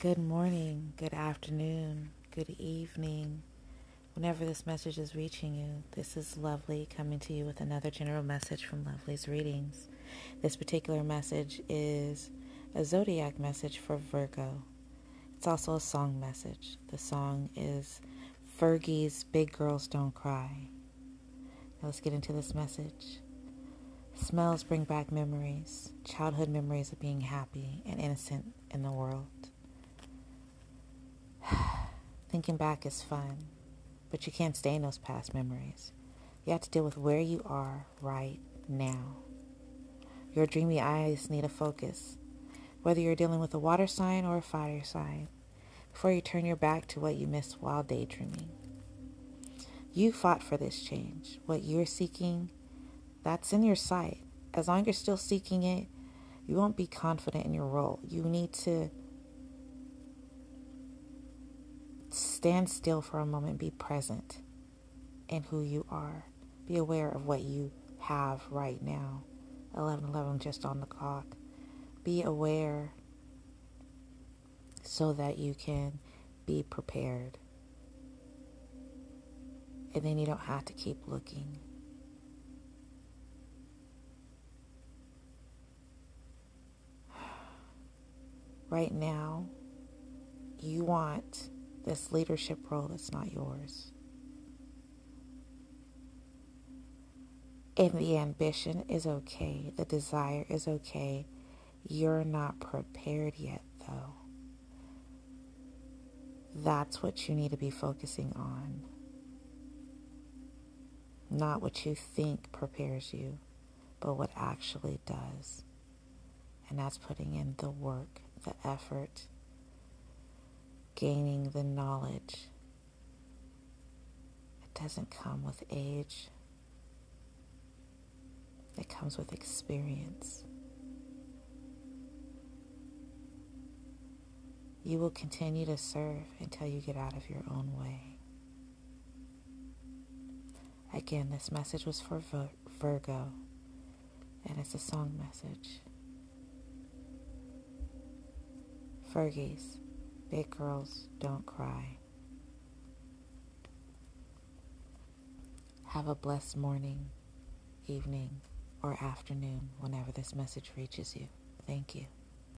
Good morning, good afternoon, good evening. Whenever this message is reaching you, this is Lovely coming to you with another general message from Lovely's Readings. This particular message is a zodiac message for Virgo. It's also a song message. The song is Fergie's Big Girls Don't Cry. Now let's get into this message. Smells bring back memories, childhood memories of being happy and innocent in the world. Thinking back is fun, but you can't stay in those past memories. You have to deal with where you are right now. Your dreamy eyes need a focus, whether you're dealing with a water sign or a fire sign, before you turn your back to what you missed while daydreaming. You fought for this change. What you're seeking, that's in your sight. As long as you're still seeking it, you won't be confident in your role. You need to stand still for a moment, be present in who you are. Be aware of what you have right now. 11 11 just on the clock. Be aware so that you can be prepared. And then you don't have to keep looking. Right now, you want this leadership role that's not yours. And the ambition is okay, the desire is okay. You're not prepared yet, though. That's what you need to be focusing on. Not what you think prepares you, but what actually does. And that's putting in the work, the effort, gaining the knowledge. It doesn't come with age, it comes with experience. You will continue to serve until you get out of your own way. Again, this message was for Virgo, and it's a song message. Fergie's Big Girls Don't Cry. Have a blessed morning, evening, or afternoon whenever this message reaches you. Thank you.